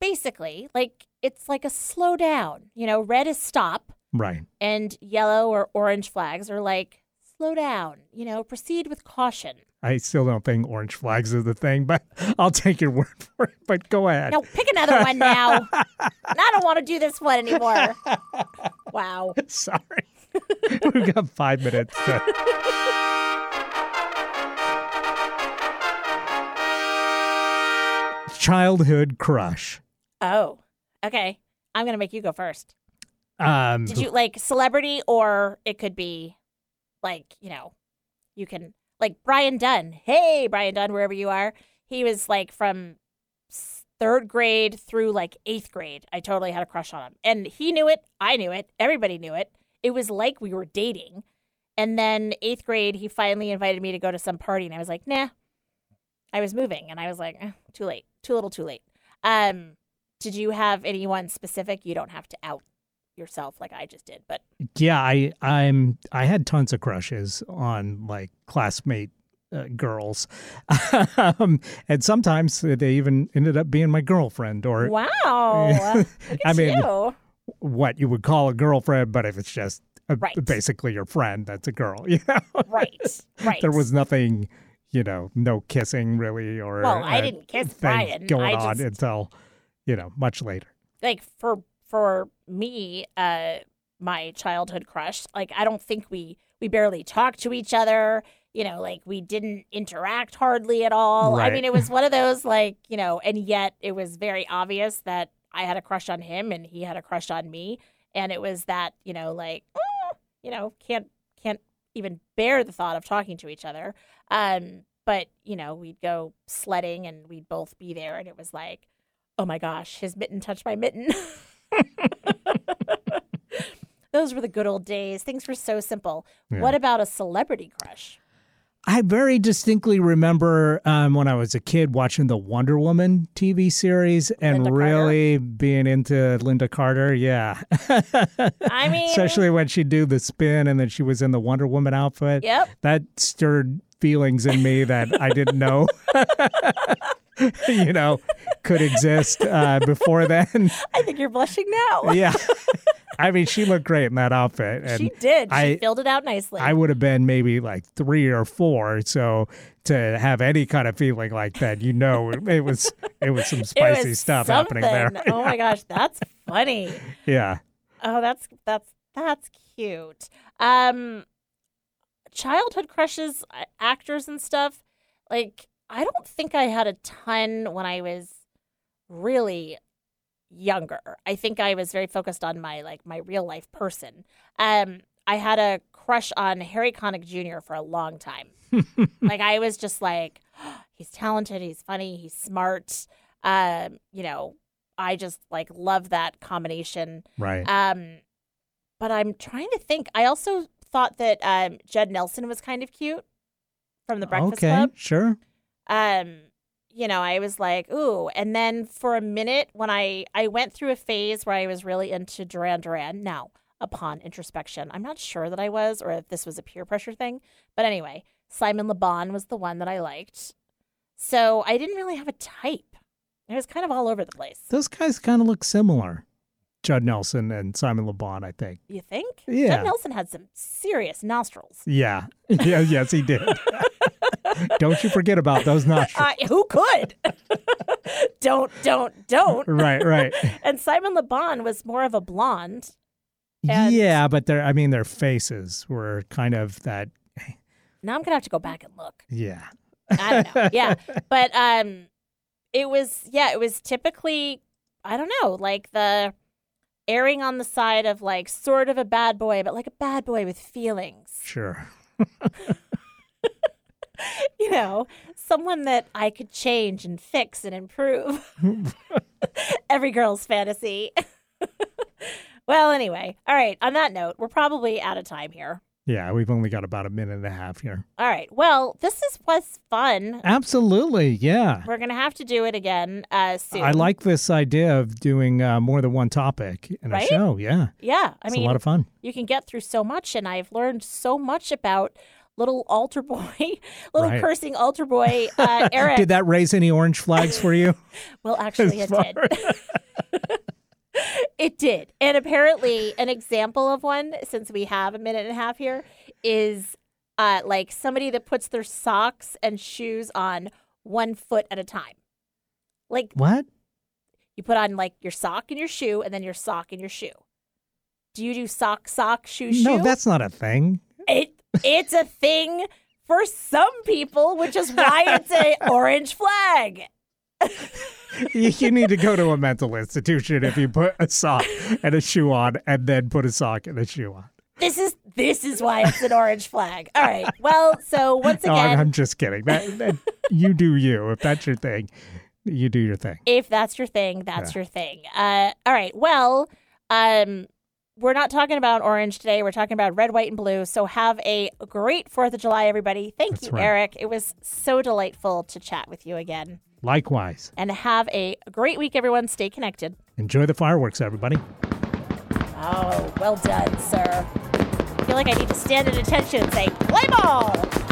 basically, like it's like a slow down. You know, red is stop. Right. And yellow or orange flags are like slow down, you know, proceed with caution. I still don't think orange flags are the thing, but <laughs> I'll take your word <laughs> for it. But go ahead. No, pick another one now. <laughs> I don't want to do this one anymore. Wow. Sorry. We've got five minutes. To... Childhood crush. Oh, okay. I'm going to make you go first. Um, Did you like celebrity or it could be like, you know, you can like Brian Dunn. Hey, Brian Dunn, wherever you are. He was like from third grade through like eighth grade. I totally had a crush on him. And he knew it. I knew it. Everybody knew it. It was like we were dating. And then eighth grade, he finally invited me to go to some party. And I was like, nah. I was moving. And I was like, eh, too late. Too little, too late. Um, did you have anyone specific? You don't have to out yourself like I just did, but yeah, I I'm I had tons of crushes on like classmate uh, girls, <laughs> um, and sometimes they even ended up being my girlfriend or wow. <laughs> I mean, you. what you would call a girlfriend, but if it's just a, Right. basically your friend, that's a girl. <laughs> You know, Right. Right. there was nothing, you know, no kissing really, or Well, I didn't kiss <laughs> Brian. going I on until you know much later. like for for me, uh my childhood crush, like I don't think we we barely talked to each other. You know, like we didn't interact hardly at all. I mean, it was one of those like, you know, and yet it was very obvious that I had a crush on him and he had a crush on me. And it was that, you know, like, "Oh," you know, can't even bear the thought of talking to each other. Um, but you know, we'd go sledding and we'd both be there, and it was like, oh my gosh, his mitten touched my mitten. <laughs> <laughs> Those were the good old days. Things were so simple. Yeah. What about a celebrity crush? I very distinctly remember um, when I was a kid watching the Wonder Woman TV series and Lynda Carter? really being into Lynda Carter. Yeah. I <laughs> mean, Especially when she'd do the spin and then she was in the Wonder Woman outfit. Yep. That stirred feelings in me that I didn't know, <laughs> <laughs> you know, could exist uh, before then. I think you're blushing now. <laughs> yeah. I mean, she looked great in that outfit. And she did. She I- filled it out nicely. I would have been maybe like three or four. So to have any kind of feeling like that, you know, it was it was some <laughs> spicy was stuff happening there. something. oh my gosh, that's funny. yeah. Oh, that's that's that's cute. Um childhood crushes, uh, actors and stuff. Like I don't think I had a ton when I was really younger. I think I was very focused on my like my real life person. Um I had a crush on Harry Connick Jr. for a long time. <laughs> like I was just like <gasps> he's talented, he's funny, he's smart. Um, you know, I just like love that combination. Right. Um, but I'm trying to think. I also thought that um, Judd Nelson was kind of cute from The Breakfast okay. Club. Sure. Um, you know, I was like, ooh. And then for a minute, when I I went through a phase where I was really into Duran Duran. Now, upon introspection, I'm not sure that I was, or if this was a peer pressure thing. But anyway, Simon LeBon was the one that I liked. So I didn't really have a type. It was kind of all over the place. Those guys kind of look similar. Judd Nelson and Simon LeBon, I think. You think? Yeah. Judd Nelson had some serious nostrils. Yeah. <laughs> Yeah. yes, he did. <laughs> Don't you forget about those nostrils. I, who could? <laughs> don't, don't, don't. right. Right. <laughs> And Simon LeBon was more of a blonde. And- yeah, but their I mean their faces were kind of that. Now I'm gonna have to go back and look. Yeah. I don't know. Yeah, <laughs> but um, it was yeah, it was typically I don't know, like the erring on the side of like sort of a bad boy, but like a bad boy with feelings. Sure. <laughs> You know, someone that I could change and fix and improve. <laughs> <laughs> Every girl's fantasy. well, anyway, all right. On that note, we're probably out of time here. Yeah, we've only got about a minute and a half here. All right. Well, this is was fun. Absolutely. Yeah. We're gonna have to do it again uh, soon. I like this idea of doing uh, more than one topic in Right? a show. Yeah. Yeah, I It's mean, a lot of fun. you can get through so much, and I've learned so much about little altar boy, <laughs> little Right. cursing altar boy uh, <laughs> Eric. Did that raise any orange flags for you? <laughs> well, actually, it did. it did, and apparently, an example of one, since we have a minute and a half here, is uh, like somebody that puts their socks and shoes on one foot at a time. Like What? you put on like your sock and your shoe, and then your sock and your shoe. Do you do sock, sock, shoe, shoe? No, that's not a thing. It. It's a thing for some people, which is why it's a <laughs> orange flag. you, you need to go to a mental <laughs> institution if you put a sock and a shoe on and then put a sock and a shoe on. This is this is why it's an orange flag. All right. Well, so once No, again, I'm, I'm just kidding. That, that you do you. If that's your thing, you do your thing. if that's your thing, that's your thing. Uh, all right. Well, um, we're not talking about orange today. We're talking about red, white, and blue. So have a great Fourth of July, everybody. Thank That's you, right. Eric. It was so delightful to chat with you again. Likewise. And have a great week, everyone. Stay connected. Enjoy the fireworks, everybody. Oh, well done, sir. I feel like I need to stand at attention and say, play ball!